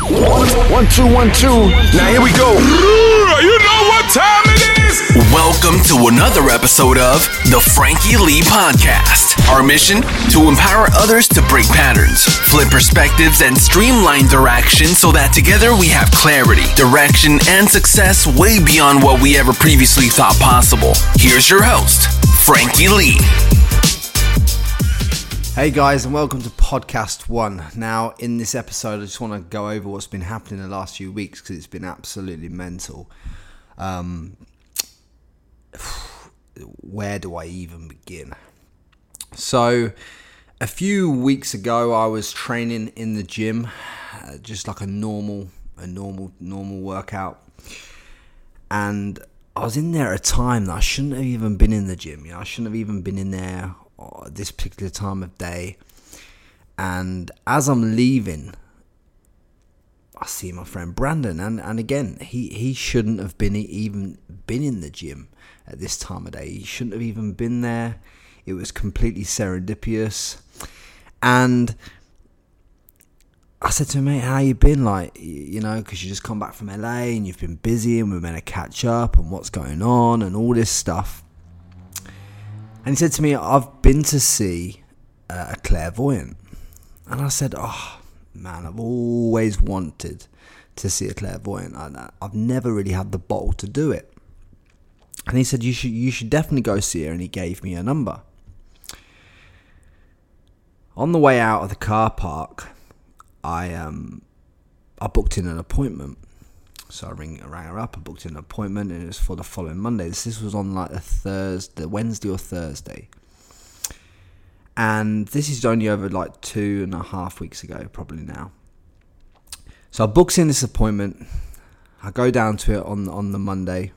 One, two, one, two. Now here we go. You know what time it is? Welcome to another episode of the Frankie Lee Podcast. Our mission to empower others to break patterns, flip perspectives, and streamline their actions so that together we have clarity, direction, and success way beyond what we ever previously thought possible. Here's your host, Frankie Lee. Hey guys, and welcome to Podcast One. Now, in this episode, I just want to go over what's been happening in the last few weeks because it's been absolutely mental. Um, where do I even begin? So, a few weeks ago, I was training in the gym, uh, just like a normal, a normal, normal workout, and I was in there at a time that I shouldn't have even been in the gym. You know, I shouldn't have even been in there uh, this particular time of day. And as I'm leaving, I see my friend Brandon, and, and again, he, he shouldn't have been even been in the gym at this time of day. He shouldn't have even been there. It was completely serendipitous, and I said to him, mate, how you been? Like, you know, because you just come back from LA and you've been busy, and we're meant to catch up and what's going on and all this stuff. And he said to me, I've been to see uh, a clairvoyant. And I said, Oh, man, I've always wanted to see a clairvoyant. I, I've never really had the bottle to do it. And he said, You should, you should definitely go see her. And he gave me a number. On the way out of the car park, I um, I booked in an appointment. So I ring, rang her up, I booked an appointment, and it was for the following Monday. This, this was on like a Thursday, Wednesday or Thursday. And this is only over like two and a half weeks ago, probably now. So I booked in this appointment. I go down to it on on the Monday,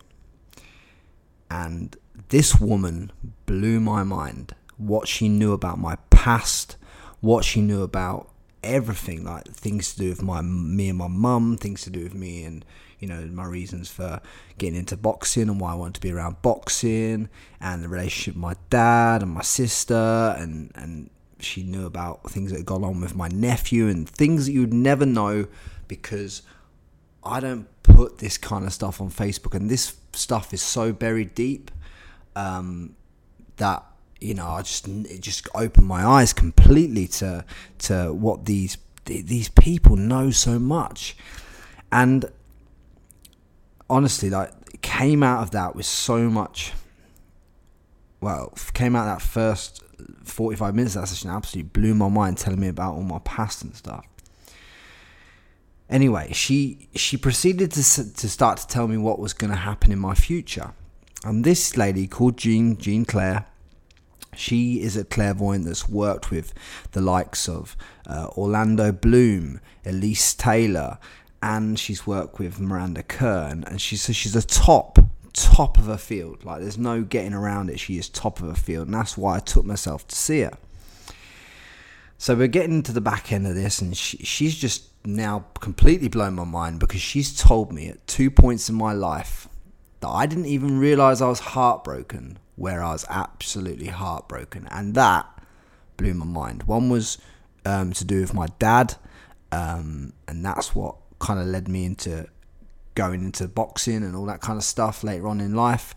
and this woman blew my mind. What she knew about my past, what she knew about everything like things to do with my me and my mum things to do with me and you know my reasons for getting into boxing and why I wanted to be around boxing and the relationship with my dad and my sister and and she knew about things that had gone on with my nephew and things that you'd never know because I don't put this kind of stuff on Facebook and this stuff is so buried deep um, that you know, I just it just opened my eyes completely to to what these these people know so much, and honestly, like came out of that with so much. Well, came out that first forty five minutes of that session absolutely blew my mind, telling me about all my past and stuff. Anyway, she she proceeded to to start to tell me what was going to happen in my future, and this lady called Jean Jean Claire she is a clairvoyant that's worked with the likes of uh, Orlando Bloom, Elise Taylor, and she's worked with Miranda Kerr, and she's so she's a top top of her field. Like there's no getting around it. She is top of her field, and that's why I took myself to see her. So we're getting to the back end of this, and she, she's just now completely blown my mind because she's told me at two points in my life that I didn't even realize I was heartbroken where I was absolutely heartbroken, and that blew my mind. One was um, to do with my dad, um, and that's what kind of led me into going into boxing and all that kind of stuff later on in life.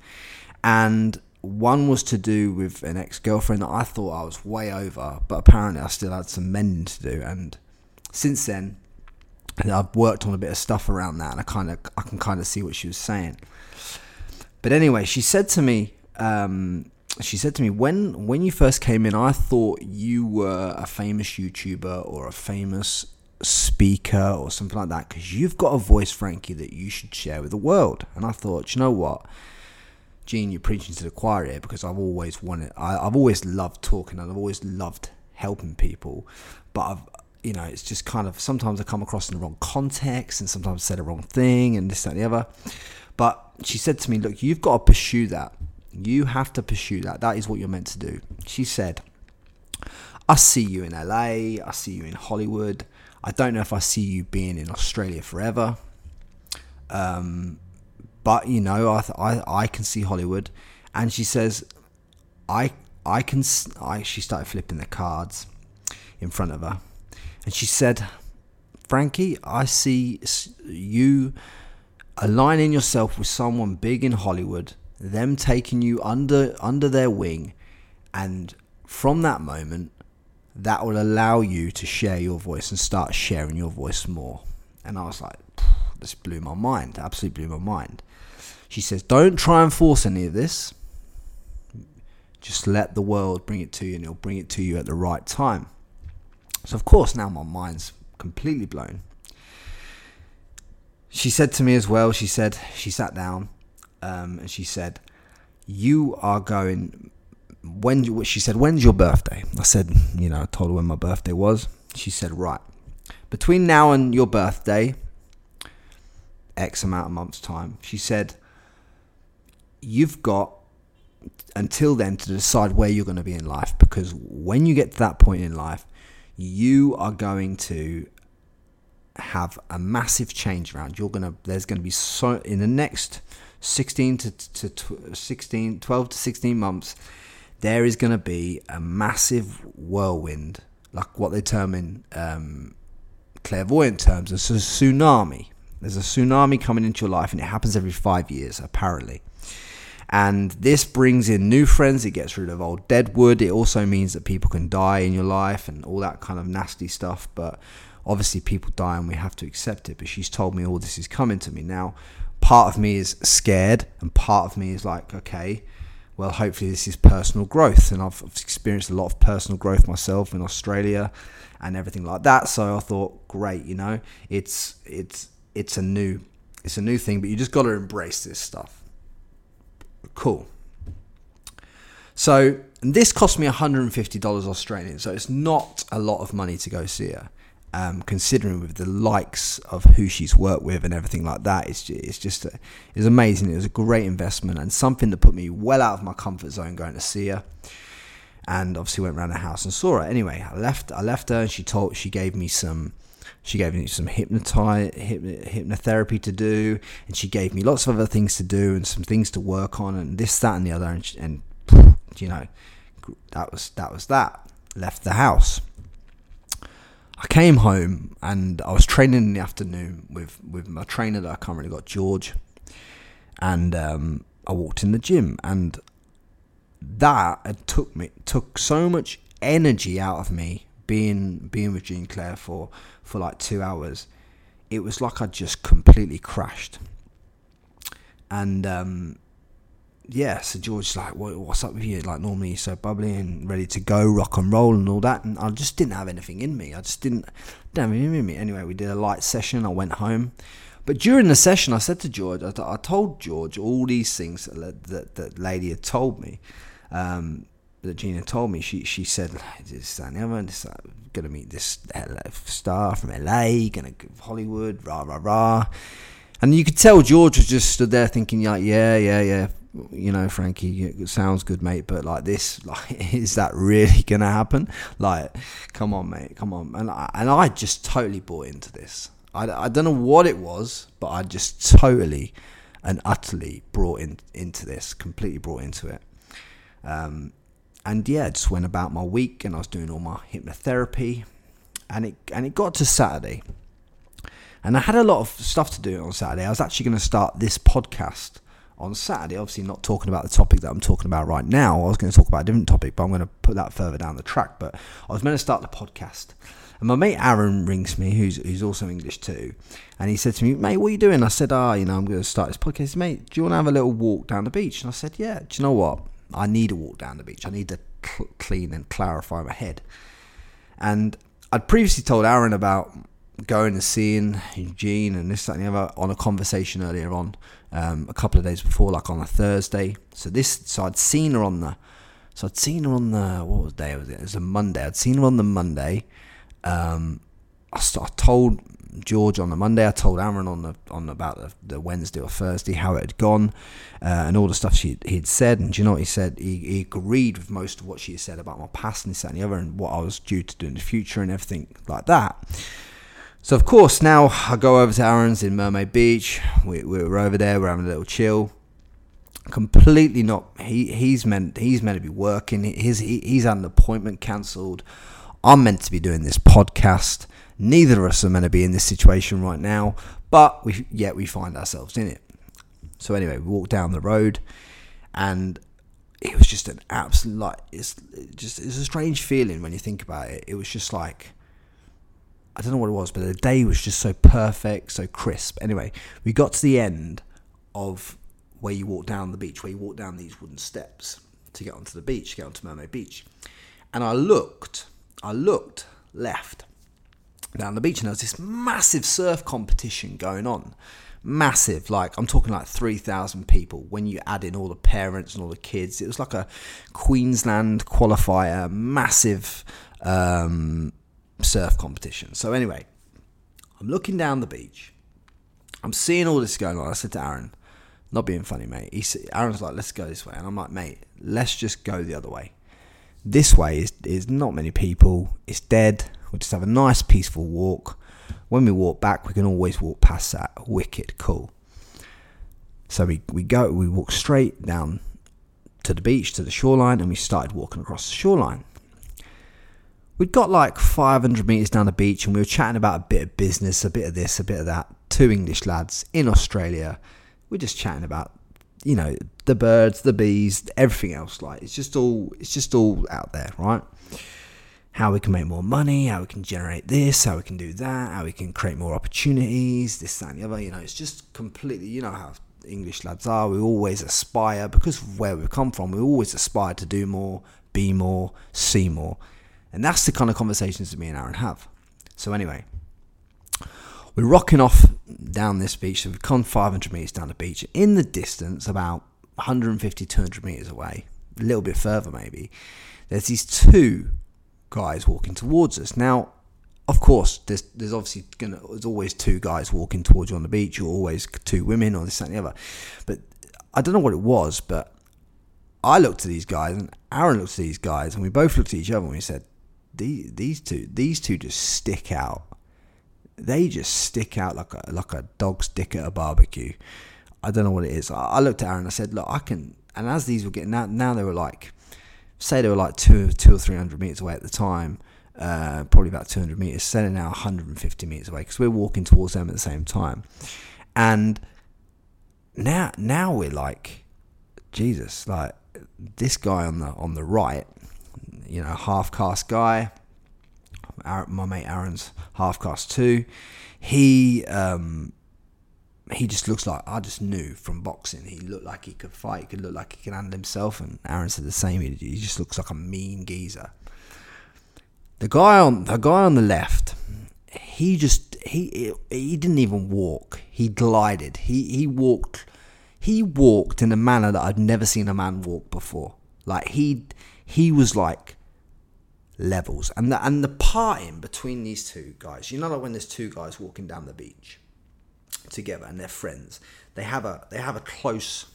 And one was to do with an ex girlfriend that I thought I was way over, but apparently I still had some mending to do. And since then, I've worked on a bit of stuff around that, and I kind of I can kind of see what she was saying. But anyway, she said to me um, she said to me when when you first came in, I thought you were a famous YouTuber or a famous speaker or something like that because you've got a voice, Frankie, that you should share with the world. And I thought, you know what, Jean, you're preaching to the choir here because I've always wanted, I, I've always loved talking and I've always loved helping people, but I've you know, it's just kind of sometimes I come across in the wrong context and sometimes say the wrong thing and this, that, and the other. But she said to me, Look, you've got to pursue that. You have to pursue that. That is what you're meant to do. She said, I see you in LA. I see you in Hollywood. I don't know if I see you being in Australia forever. Um, but you know, I, I I can see Hollywood. And she says, I I can. I she started flipping the cards in front of her, and she said, Frankie, I see you aligning yourself with someone big in Hollywood, them taking you under under their wing, and from that moment, that will allow you to share your voice and start sharing your voice more. And I was like, this blew my mind, absolutely blew my mind. She says, don't try and force any of this. Just let the world bring it to you, and it'll bring it to you at the right time. So, of course, now my mind's completely blown. She said to me as well, she said, she sat down um, and she said, You are going, when, she said, When's your birthday? I said, You know, I told her when my birthday was. She said, Right. Between now and your birthday, X amount of months' time, she said, You've got until then to decide where you're going to be in life because when you get to that point in life, you are going to have a massive change around. You're gonna there's going to be so in the next 16 to, to 16 12 to 16 months there is going to be a massive whirlwind like what they term in um, clairvoyant terms as a tsunami there's a tsunami coming into your life and it happens every five years apparently and this brings in new friends it gets rid of old dead wood. it also means that people can die in your life and all that kind of nasty stuff but obviously people die and we have to accept it but she's told me all this is coming to me. Now part of me is scared and part of me is like okay well hopefully this is personal growth. And I've experienced a lot of personal growth myself in Australia and everything like that. So I thought great you know it's it's it's a new it's a new thing but you just got to embrace this stuff Cool. So this cost me $150 Australian, so it's not a lot of money to go see her. Um, considering with the likes of who she's worked with and everything like that, it's just, it's just a, it's amazing. It was a great investment and something that put me well out of my comfort zone going to see her. And obviously went around the house and saw her. Anyway, I left. I left her, and she told she gave me some she gave me some hypnotize, hypnotherapy to do, and she gave me lots of other things to do and some things to work on, and this, that, and the other. And, and you know, that was that was that. Left the house. I came home and I was training in the afternoon with with my trainer that I currently got, George, and um, I walked in the gym, and that took me took so much energy out of me being being with Jean Claire for for like two hours, it was like I just completely crashed. And um, yeah, so George's like, what, "What's up with you?" Like normally you're so bubbly and ready to go, rock and roll and all that, and I just didn't have anything in me. I just didn't, didn't have anything in me. Anyway, we did a light session. I went home. But during the session, I said to George, I, I told George all these things that that, that lady had told me. Um, that Gina told me, she she said, "This that never this gonna meet this star from LA, gonna Hollywood, rah rah rah," and you could tell George was just stood there thinking, like, "Yeah, yeah, yeah." You know, Frankie, it sounds good, mate, but like this, like, is that really gonna happen? Like, come on, mate, come on, and I, and I just totally bought into this. I, I don't know what it was, but I just totally and utterly brought in into this, completely brought into it. Um, and yeah, just went about my week and I was doing all my hypnotherapy and it and it got to Saturday. And I had a lot of stuff to do on Saturday. I was actually going to start this podcast on Saturday, obviously not talking about the topic that I'm talking about right now. I was going to talk about a different topic, but I'm going to put that further down the track. But I was meant to start the podcast. And my mate Aaron rings me, who's who's also English too, and he said to me, "Mate, what are you doing?" I said, "Ah, oh, you know, I'm going to start this podcast." Mate, do you want to have a little walk down the beach? And I said, "Yeah." Do you know what? I need a walk down the beach. I need to cl- clean and clarify my head. And I'd previously told Aaron about going and seeing Eugene and this, that, and the other on a conversation earlier on, um, a couple of days before, like on a Thursday. So this, so I'd seen her on the, so I'd seen her on the what was day was it? It was a Monday. I'd seen her on the Monday. Um, I, I told George on the Monday. I told Aaron on the on about the, the Wednesday or Thursday how it had gone, uh, and all the stuff she he'd said. And you know what he said? He, he agreed with most of what she said about my past and this and the other, and what I was due to do in the future and everything like that. So of course now I go over to Aaron's in Mermaid Beach. We, we're over there. We're having a little chill. Completely not. He he's meant he's meant to be working. His he, he's had an appointment cancelled. I'm meant to be doing this podcast Neither of us are meant to be in this situation right now, but we yet we find ourselves in it. So anyway, we walked down the road, and it was just an absolute like it's just it's a strange feeling when you think about it. It was just like I don't know what it was, but the day was just so perfect, so crisp. Anyway, we got to the end of where you walk down the beach, where you walk down these wooden steps to get onto the beach, get onto Mermaid Beach, and I looked, I looked left down the beach, and there was this massive surf competition going on. Massive, like I'm talking like 3,000 people when you add in all the parents and all the kids. It was like a Queensland qualifier, massive um, surf competition. So, anyway, I'm looking down the beach. I'm seeing all this going on. I said to Aaron, not being funny, mate. He said, Aaron's like, let's go this way. And I'm like, mate, let's just go the other way. This way is, is not many people. It's dead. We'll just have a nice, peaceful walk. When we walk back, we can always walk past that. Wicked cool. So we, we go, we walk straight down to the beach, to the shoreline, and we started walking across the shoreline. We'd got like 500 metres down the beach, and we were chatting about a bit of business, a bit of this, a bit of that. Two English lads in Australia. We're just chatting about, you know, the birds, the bees, everything else. Like it's just all, it's just all out there, right? how we can make more money, how we can generate this, how we can do that, how we can create more opportunities, this, that, and the other. You know, it's just completely, you know how English lads are. We always aspire, because of where we've come from, we always aspire to do more, be more, see more. And that's the kind of conversations that me and Aaron have. So, anyway, we're rocking off down this beach. So, we've gone 500 metres down the beach. In the distance, about 150, 200 metres away, a little bit further maybe, there's these two guys walking towards us. Now, of course, there's there's obviously gonna there's always two guys walking towards you on the beach, or always two women, or this that, and the other. But I don't know what it was, but I looked at these guys, and Aaron looked at these guys, and we both looked at each other, and we said, "These these two these two just stick out. They just stick out like a like a dog's dick at a barbecue." I don't know what it is. I, I looked at Aaron, and I said, "Look, I can." And as these were getting now, now they were like say they were like two, two or three hundred meters away at the time, uh, probably about 200 meters. Say they're now 150 meters away because we're walking towards them at the same time, and now now we're like, Jesus, like this guy on the on the right, you know, half caste guy. My mate Aaron's half caste too. He um, he just looks like I just knew from boxing. He looked like he could fight. He could look like he could handle himself. And Aaron said the same. He, he just looks like a mean geezer. The guy on the guy on the left, he just he he didn't even walk. He glided. He he walked. He walked in a manner that I'd never seen a man walk before. Like he he was like levels, and the and the parting between these two guys. You know, like when there's two guys walking down the beach together and they're friends. They have a they have a close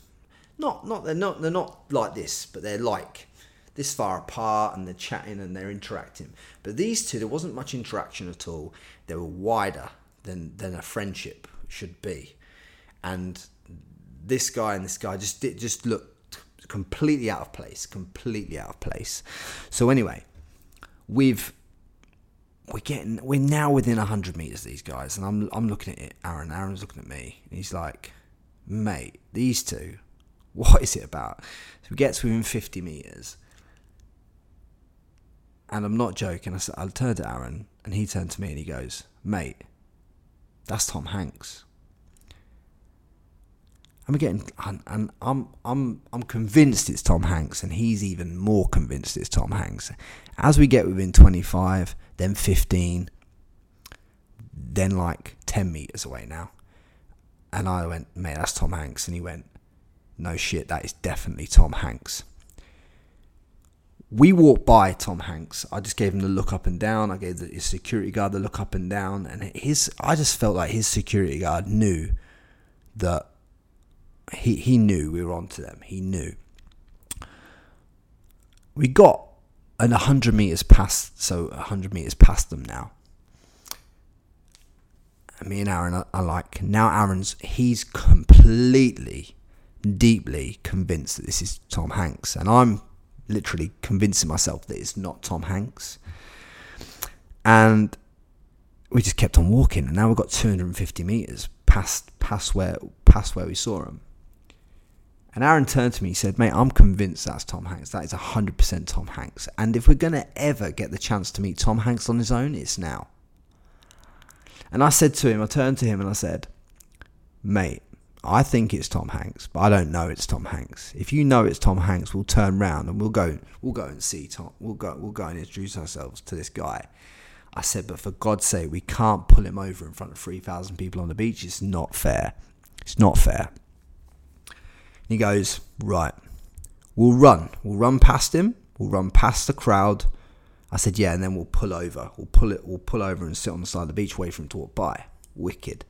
not not they're not they're not like this, but they're like this far apart and they're chatting and they're interacting. But these two, there wasn't much interaction at all. They were wider than than a friendship should be, and this guy and this guy just it just looked completely out of place, completely out of place. So anyway, we've we're getting we're now within hundred meters these guys, and I'm I'm looking at it. Aaron, Aaron's looking at me, and he's like, "Mate, these two, what is it about?" So we get to within fifty meters, and I'm not joking. I said, I turned to Aaron, and he turned to me, and he goes, "Mate, that's Tom Hanks." We're getting, and, and I'm, I'm, I'm convinced it's Tom Hanks, and he's even more convinced it's Tom Hanks. As we get within 25, then 15, then like 10 meters away now. And I went, mate, that's Tom Hanks. And he went, no shit, that is definitely Tom Hanks. We walked by Tom Hanks. I just gave him the look up and down. I gave the, security guard the look up and down. And his, I just felt like his security guard knew that he he knew we were onto them. He knew. We got an hundred meters past, so hundred meters past them now. Me and Aaron are, are like now. Aaron's he's completely, deeply convinced that this is Tom Hanks, and I'm literally convincing myself that it's not Tom Hanks. And we just kept on walking, and now we've got 250 meters past past where past where we saw him. And Aaron turned to me. He said, "Mate, I'm convinced that's Tom Hanks. That is 100% Tom Hanks. And if we're gonna ever get the chance to meet Tom Hanks on his own, it's now." And I said to him, I turned to him and I said, "Mate, I think it's Tom Hanks, but I don't know it's Tom Hanks. If you know it's Tom Hanks, we'll turn round and we'll go we'll go and see Tom. We'll go we'll go and introduce ourselves to this guy. I said, but for God's sake, we can't pull him over in front of 3,000 people on the beach. It's not fair. It's not fair. He goes, right, we'll run. We'll run past him. We'll run past the crowd. I said, yeah, and then we'll pull over. We'll pull it. We'll pull over and sit on the side of the beach, wait for him to walk by. Wicked.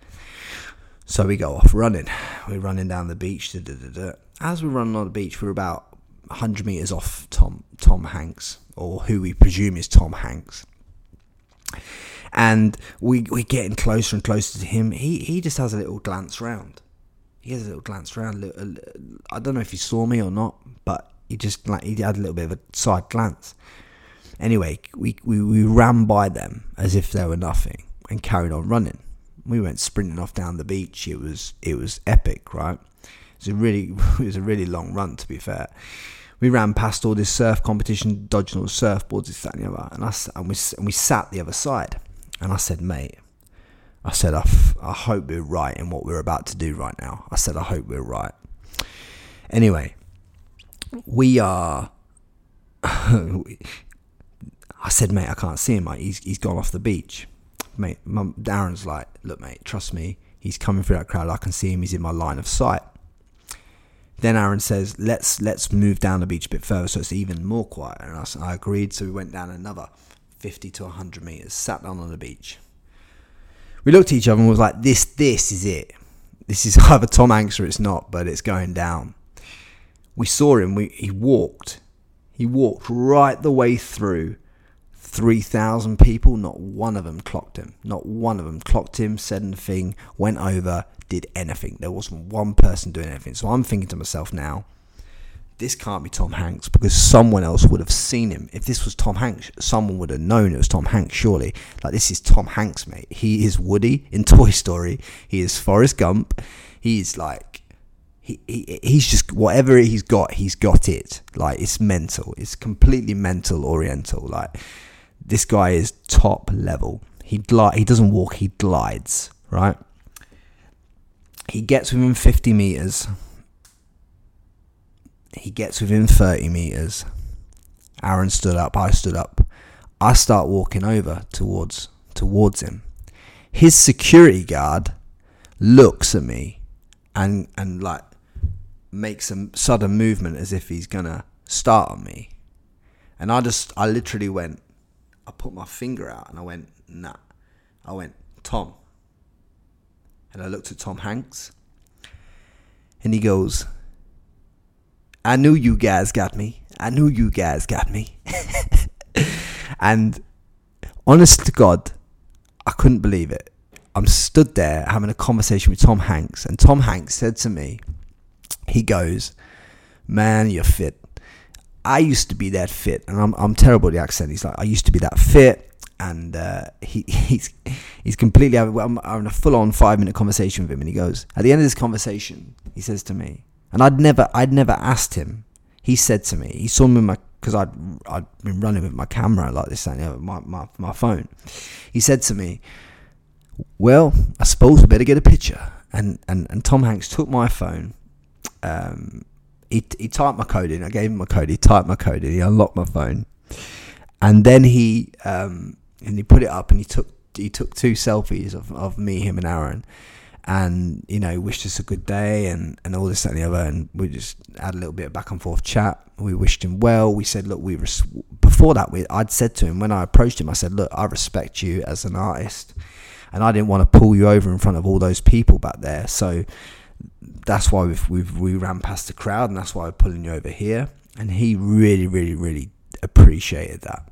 So we go off running. We're running down the beach. Da, da, da, As we're running on the beach, we're about 100 meters off Tom Tom Hanks, or who we presume is Tom Hanks. And we we're getting closer and closer to him. He he just has a little glance round. He has a little glance around. I don't know if he saw me or not, but he just like he had a little bit of a side glance. Anyway, we, we, we ran by them as if they were nothing and carried on running we went sprinting off down the beach. It was it was epic, right? It was a really it was a really long run to be fair. We ran past all this surf competition, dodging all the surfboards, this, that, and the other, and I and we and we sat the other side, and I said, mate, I said, I, f- I hope we're right in what we're about to do right now. I said, I hope we're right. Anyway, we are. I said, mate, I can't see him. Mate. He's he's gone off the beach mate, Mum, Darren's like, look, mate, trust me, he's coming through that crowd. I can see him. He's in my line of sight. Then Aaron says, let's let's move down the beach a bit further so it's even more quiet. And I, I agreed. So we went down another 50 to 100 meters, sat down on the beach. We looked at each other and was like, this this is it. This is either Tom Hanks or it's not, but it's going down. We saw him. We he walked. He walked right the way through 3,000 people, not one of them clocked him. Not one of them clocked him, said anything, went over, did anything. There wasn't one person doing anything. So I'm thinking to myself now, this can't be Tom Hanks because someone else would have seen him. If this was Tom Hanks, someone would have known it was Tom Hanks, surely. Like, this is Tom Hanks, mate. He is Woody in Toy Story. He is Forrest Gump. He's like, he, he he's just, whatever he's got, he's got it. Like, it's mental. It's completely mental oriental. Like, this guy is top level. He glide, he doesn't walk, he glides, right? He gets within 50 meters. He gets within 30 meters. Aaron stood up, I stood up. I start walking over towards towards him. His security guard looks at me and and like makes a sudden movement as if he's gonna start on me. And I just I literally went I put my finger out and I went, nah. I went, Tom. And I looked at Tom Hanks. And he goes, I knew you guys got me. I knew you guys got me. and honest to God, I couldn't believe it. I'm stood there having a conversation with Tom Hanks, and Tom Hanks said to me, he goes, Man, you're fit. I used to be that fit, and I'm I'm terrible at the accent. He's like, I used to be that fit, and uh, he he's he's completely. I'm having a full on five minute conversation with him, and he goes at the end of this conversation, he says to me, and I'd never I'd never asked him. He said to me, he saw me my because I'd I'd been running with my camera like this and my, my my phone. He said to me, "Well, I suppose we better get a picture." And and and Tom Hanks took my phone. Um, he, he typed my code in. I gave him my code. He typed my code in. He unlocked my phone, and then he um, and he put it up and he took he took two selfies of, of me, him, and Aaron, and you know wished us a good day and and all this and the other, and we just had a little bit of back and forth chat. We wished him well. We said, look, we res- before that we I'd said to him when I approached him, I said, look, I respect you as an artist, and I didn't want to pull you over in front of all those people back there, so that's why we've, we've we ran past the crowd, and that's why we're pulling you over here. And he really, really, really appreciated that.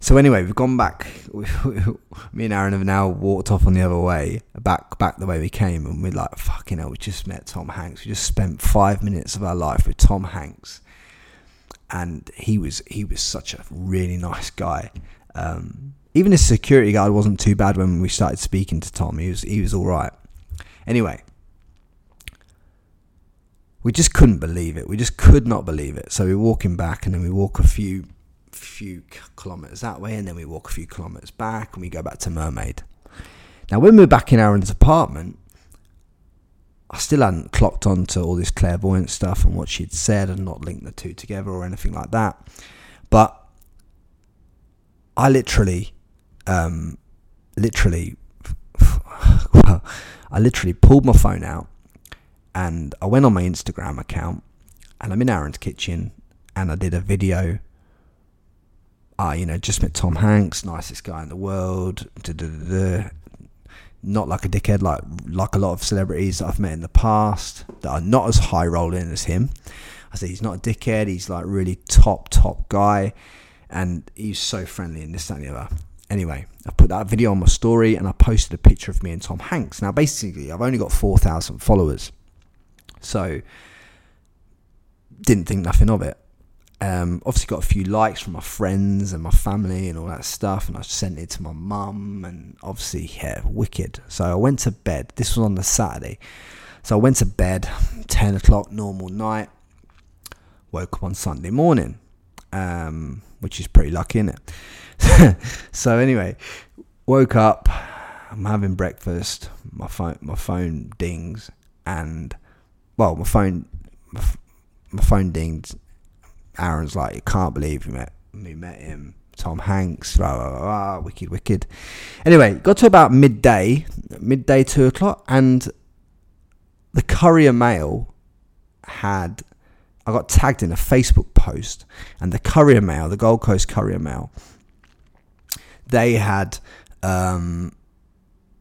So anyway, we've gone back. Me and Aaron have now walked off on the other way, back back the way we came, and we're like, "Fucking hell!" We just met Tom Hanks. We just spent five minutes of our life with Tom Hanks, and he was he was such a really nice guy. Um, even his security guard wasn't too bad when we started speaking to Tom. He was he was all right. Anyway, we just couldn't believe it. We just could not believe it. So we're walking back, and then we walk a few few kilometers that way, and then we walk a few kilometers back, and we go back to Mermaid. Now, when we were back in Aaron's apartment, I still hadn't clocked on to all this clairvoyant stuff and what she'd said, and not linked the two together or anything like that. But I literally, um, literally, well, I literally pulled my phone out and I went on my Instagram account and I'm in Aaron's kitchen and I did a video. Ah, you know, just met Tom Hanks, nicest guy in the world. Not like a dickhead, like like a lot of celebrities that I've met in the past that are not as high rolling as him. I said he's not a dickhead. He's like really top top guy, and he's so friendly and this that and the other. Anyway, I put that video on my story and I posted a picture of me and Tom Hanks. Now, basically, I've only got four thousand followers so didn't think nothing of it. Um, obviously got a few likes from my friends and my family and all that stuff, and I sent it to my mum, and obviously, yeah, wicked. So I went to bed. This was on the Saturday, so I went to bed, ten o'clock, normal night. Woke up on Sunday morning, um, which is pretty lucky, isn't it? so anyway, woke up. I'm having breakfast. My phone, my phone dings, and well, my phone, my, my phone dinged. Aaron's like, you can't believe we met, we met him. Tom Hanks, blah, blah, blah, wicked, wicked. Anyway, got to about midday, midday, two o'clock, and the Courier Mail had, I got tagged in a Facebook post, and the Courier Mail, the Gold Coast Courier Mail, they had um,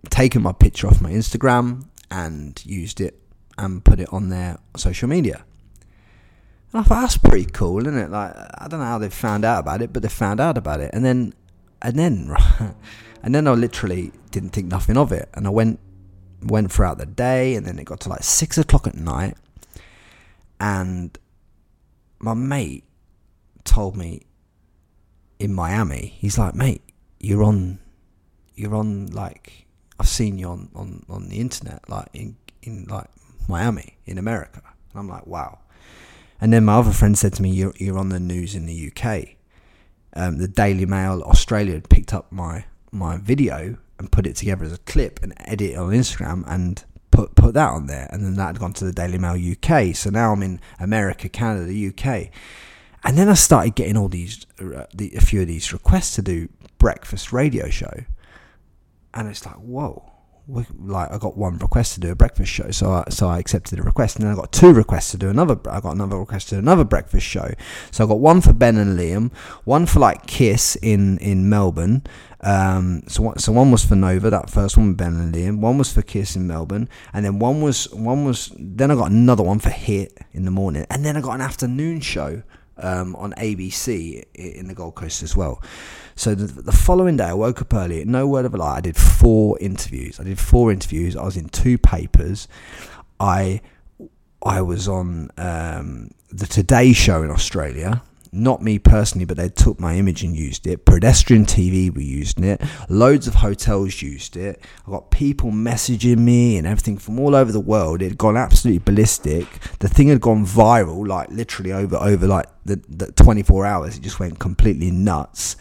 taken my picture off my Instagram and used it and put it on their social media. And I thought that's pretty cool, isn't it? Like I don't know how they found out about it, but they found out about it, and then and then and then I literally didn't think nothing of it, and I went went throughout the day, and then it got to like six o'clock at night, and my mate told me in Miami, he's like, mate, you're on, you're on like I've seen you on on on the internet, like in in like Miami in America. And I'm like, wow. And then my other friend said to me, you're, you're on the news in the UK. Um, the Daily Mail Australia had picked up my, my video and put it together as a clip and edit it on Instagram and put put that on there. And then that had gone to the Daily Mail UK. So now I'm in America, Canada, the UK. And then I started getting all these, uh, the, a few of these requests to do breakfast radio show. And it's like, whoa like I got one request to do a breakfast show, so I, so I accepted a request, and then I got two requests to do another. I got another request to do another breakfast show, so I got one for Ben and Liam, one for like Kiss in in Melbourne. Um, so so one was for Nova, that first one with Ben and Liam. One was for Kiss in Melbourne, and then one was one was. Then I got another one for Hit in the morning, and then I got an afternoon show um, on ABC in the Gold Coast as well. So the, the, following day, I woke up early. No word of a lie. I did four interviews. I did four interviews. I was in two papers. I I was on um, the Today Show in Australia. Not me personally, but they took my image and used it. Pedestrian TV were using it. Loads of hotels used it. I got people messaging me and everything from all over the world. It had gone absolutely ballistic. The thing had gone viral, like literally over over like the, the 24 hours. It just went completely nuts.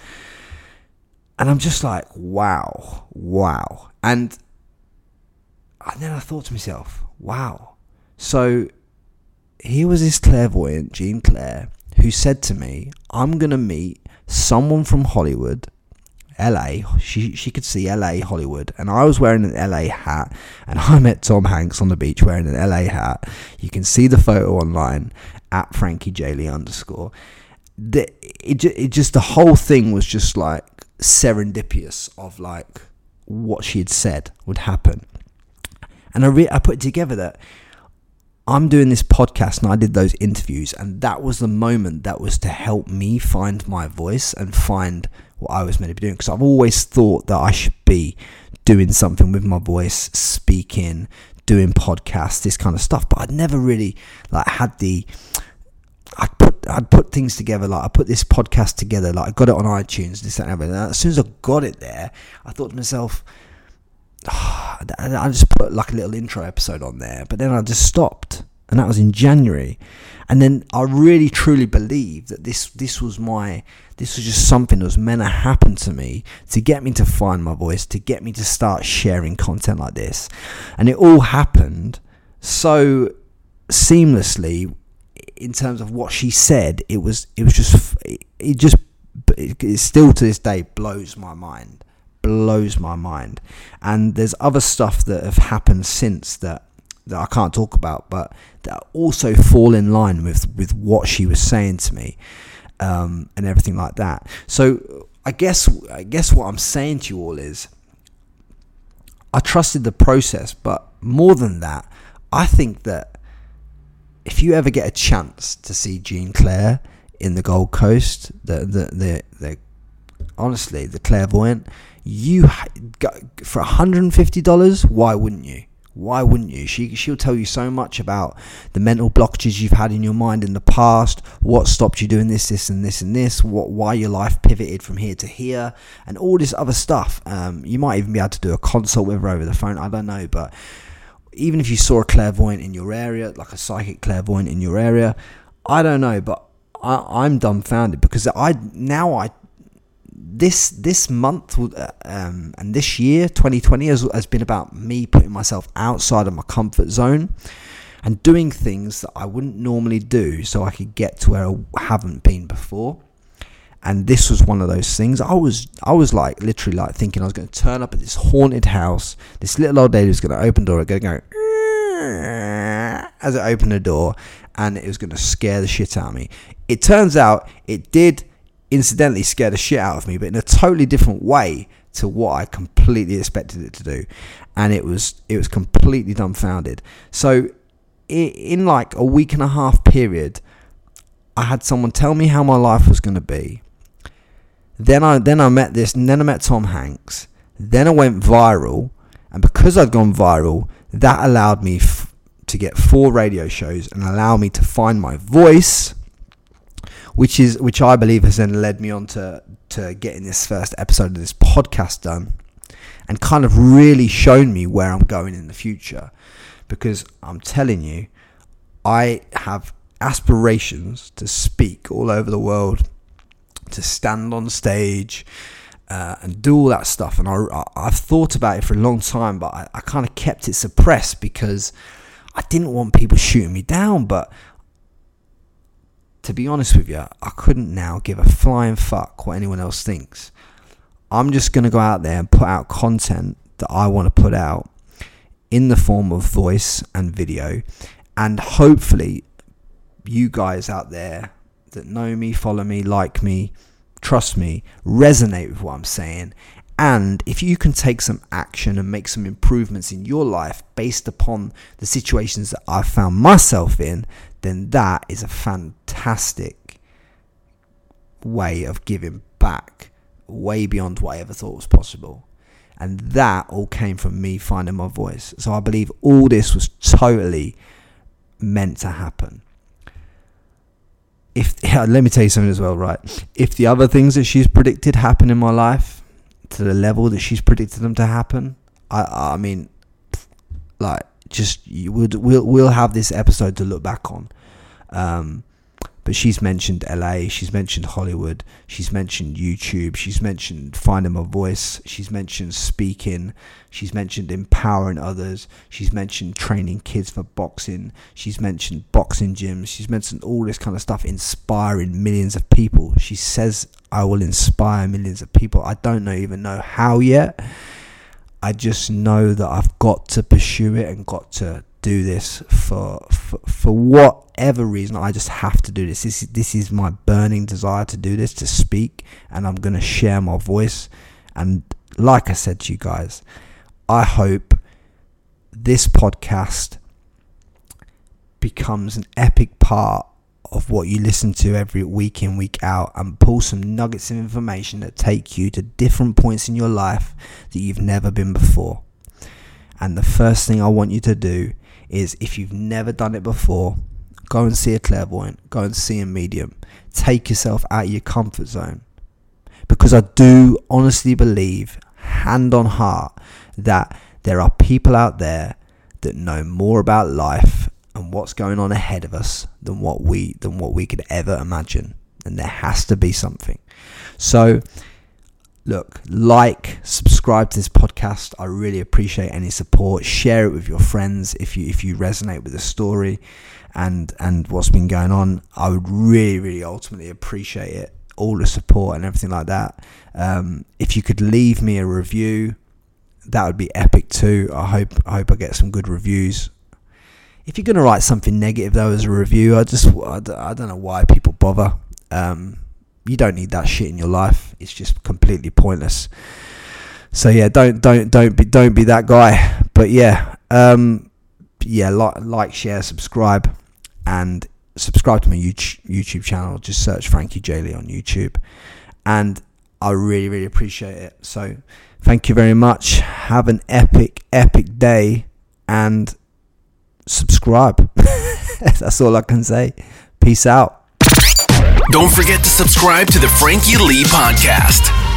And I'm just like, wow, wow. And, and then I thought to myself, wow. So here was this clairvoyant, Jean Claire, who said to me, I'm going to meet someone from Hollywood, LA. She, she could see LA, Hollywood. And I was wearing an LA hat. And I met Tom Hanks on the beach wearing an LA hat. You can see the photo online at Frankie J. Lee underscore. The, it, it just, the whole thing was just like, serendipitous of like what she had said would happen. And I, re- I put together that I'm doing this podcast and I did those interviews, and that was the moment that was to help me find my voice and find what I was meant to be doing. Because I've always thought that I should be doing something with my voice, speaking, doing podcasts, this kind of stuff. But I'd never really like had the. I put put I'd put things together like I put this podcast together like I got it on iTunes this and everything. And as soon as I got it there, I thought to myself, I just put like a little intro episode on there, but then I just stopped, and that was in January, and then I really truly believe that this this was my this was just something that was meant to happen to me to get me to find my voice, to get me to start sharing content like this, and it all happened so seamlessly in terms of what she said. It was it was just it just it still to this day blows my mind blows my mind and there's other stuff that have happened since that that I can't talk about, but that also fall in line with with what she was saying to me, um, and everything like that. So I guess I guess what I'm saying to you all is, I trusted the process, but more than that, I think that if you ever get a chance to see Jean Claire in the Gold Coast, the the the, the honestly the clairvoyant, you for $150, why wouldn't you? Why wouldn't you? She she'll tell you so much about the mental blockages you've had in your mind in the past, what stopped you doing this, this, and this, and this, what why your life pivoted from here to here, and all this other stuff. Um, you might even be able to do a consult with her over the phone. I don't know, but even if you saw a clairvoyant in your area, like a psychic clairvoyant in your area, I don't know, but I, I'm dumbfounded because I now I this this month um, and this year 2020 has, has been about me putting myself outside of my comfort zone and doing things that I wouldn't normally do so I could get to where I haven't been before. And this was one of those things. I was I was like literally like thinking I was going to turn up at this haunted house. This little old lady was going to open the door going go as it opened the door and it was going to scare the shit out of me. It turns out it did incidentally scared the shit out of me, but in a totally different way to what I completely expected it to do, and it was it was completely dumbfounded. So, in like a week and a half period, I had someone tell me how my life was going to be. Then I then I met this, and then I met Tom Hanks. Then I went viral, and because I'd gone viral, that allowed me f- to get four radio shows and allow me to find my voice which is which I believe has then led me on to to getting this first episode of this podcast done, and kind of really shown me where I'm going in the future, because I'm telling you, I have aspirations to speak all over the world, to stand on stage. Uh, and do all that stuff. And I, I've thought about it for a long time, but I, I kind of kept it suppressed because I didn't want people shooting me down. But to be honest with you, I couldn't now give a flying fuck what anyone else thinks. I'm just going to go out there and put out content that I want to put out in the form of voice and video. And hopefully, you guys out there that know me, follow me, like me, trust me, resonate with what I'm saying. And if you can take some action and make some improvements in your life based upon the situations that I've found myself in, then that is a fantastic way of giving back way beyond what I ever thought was possible. And that all came from me finding my voice. So I believe all this was totally meant to happen. If yeah, let me tell you something as well, right? If the other things that she's predicted happen in my life to the level that she's predicted them to happen, I I mean, like just you would we'll we'll have this episode to look back on. Um, but she's mentioned LA, she's mentioned Hollywood, she's mentioned YouTube, she's mentioned finding my voice, she's mentioned speaking, she's mentioned empowering others, she's mentioned training kids for boxing, she's mentioned boxing gyms, she's mentioned all this kind of stuff, inspiring millions of people. She says I will inspire millions of people. I don't know even know how yet. I just know that I've got to pursue it and got to do this for, for for whatever reason. I just have to do this. This is, this is my burning desire to do this, to speak, and I'm gonna share my voice. And like I said to you guys, I hope this podcast becomes an epic part of what you listen to every week in, week out, and pull some nuggets of information that take you to different points in your life that you've never been before. And the first thing I want you to do is if you've never done it before, Go and see a clairvoyant. Go and see a medium. Take yourself out of your comfort zone. Because I do honestly believe, hand on heart, that there are people out there that know more about life and what's going on ahead of us than what we than what we could ever imagine. And there has to be something. So look, like, subscribe to this podcast. I really appreciate any support. Share it with your friends if you if you resonate with the story and and what's been going on. I would really, really ultimately appreciate it. All the support and everything like that. Um, if you could leave me a review, that would be epic too. I hope I hope I get some good reviews. If you're gonna write something negative though as a review, I just I don't know why people bother. Um, you don't need that shit in your life. It's just completely pointless. So yeah, don't don't don't be don't be that guy. But yeah, um, yeah, like like share, subscribe, and subscribe to my YouTube channel. Just search Frankie Lee on YouTube, and I really really appreciate it. So thank you very much. Have an epic epic day, and subscribe. That's all I can say. Peace out. Don't forget to subscribe to the Frankie Lee Podcast.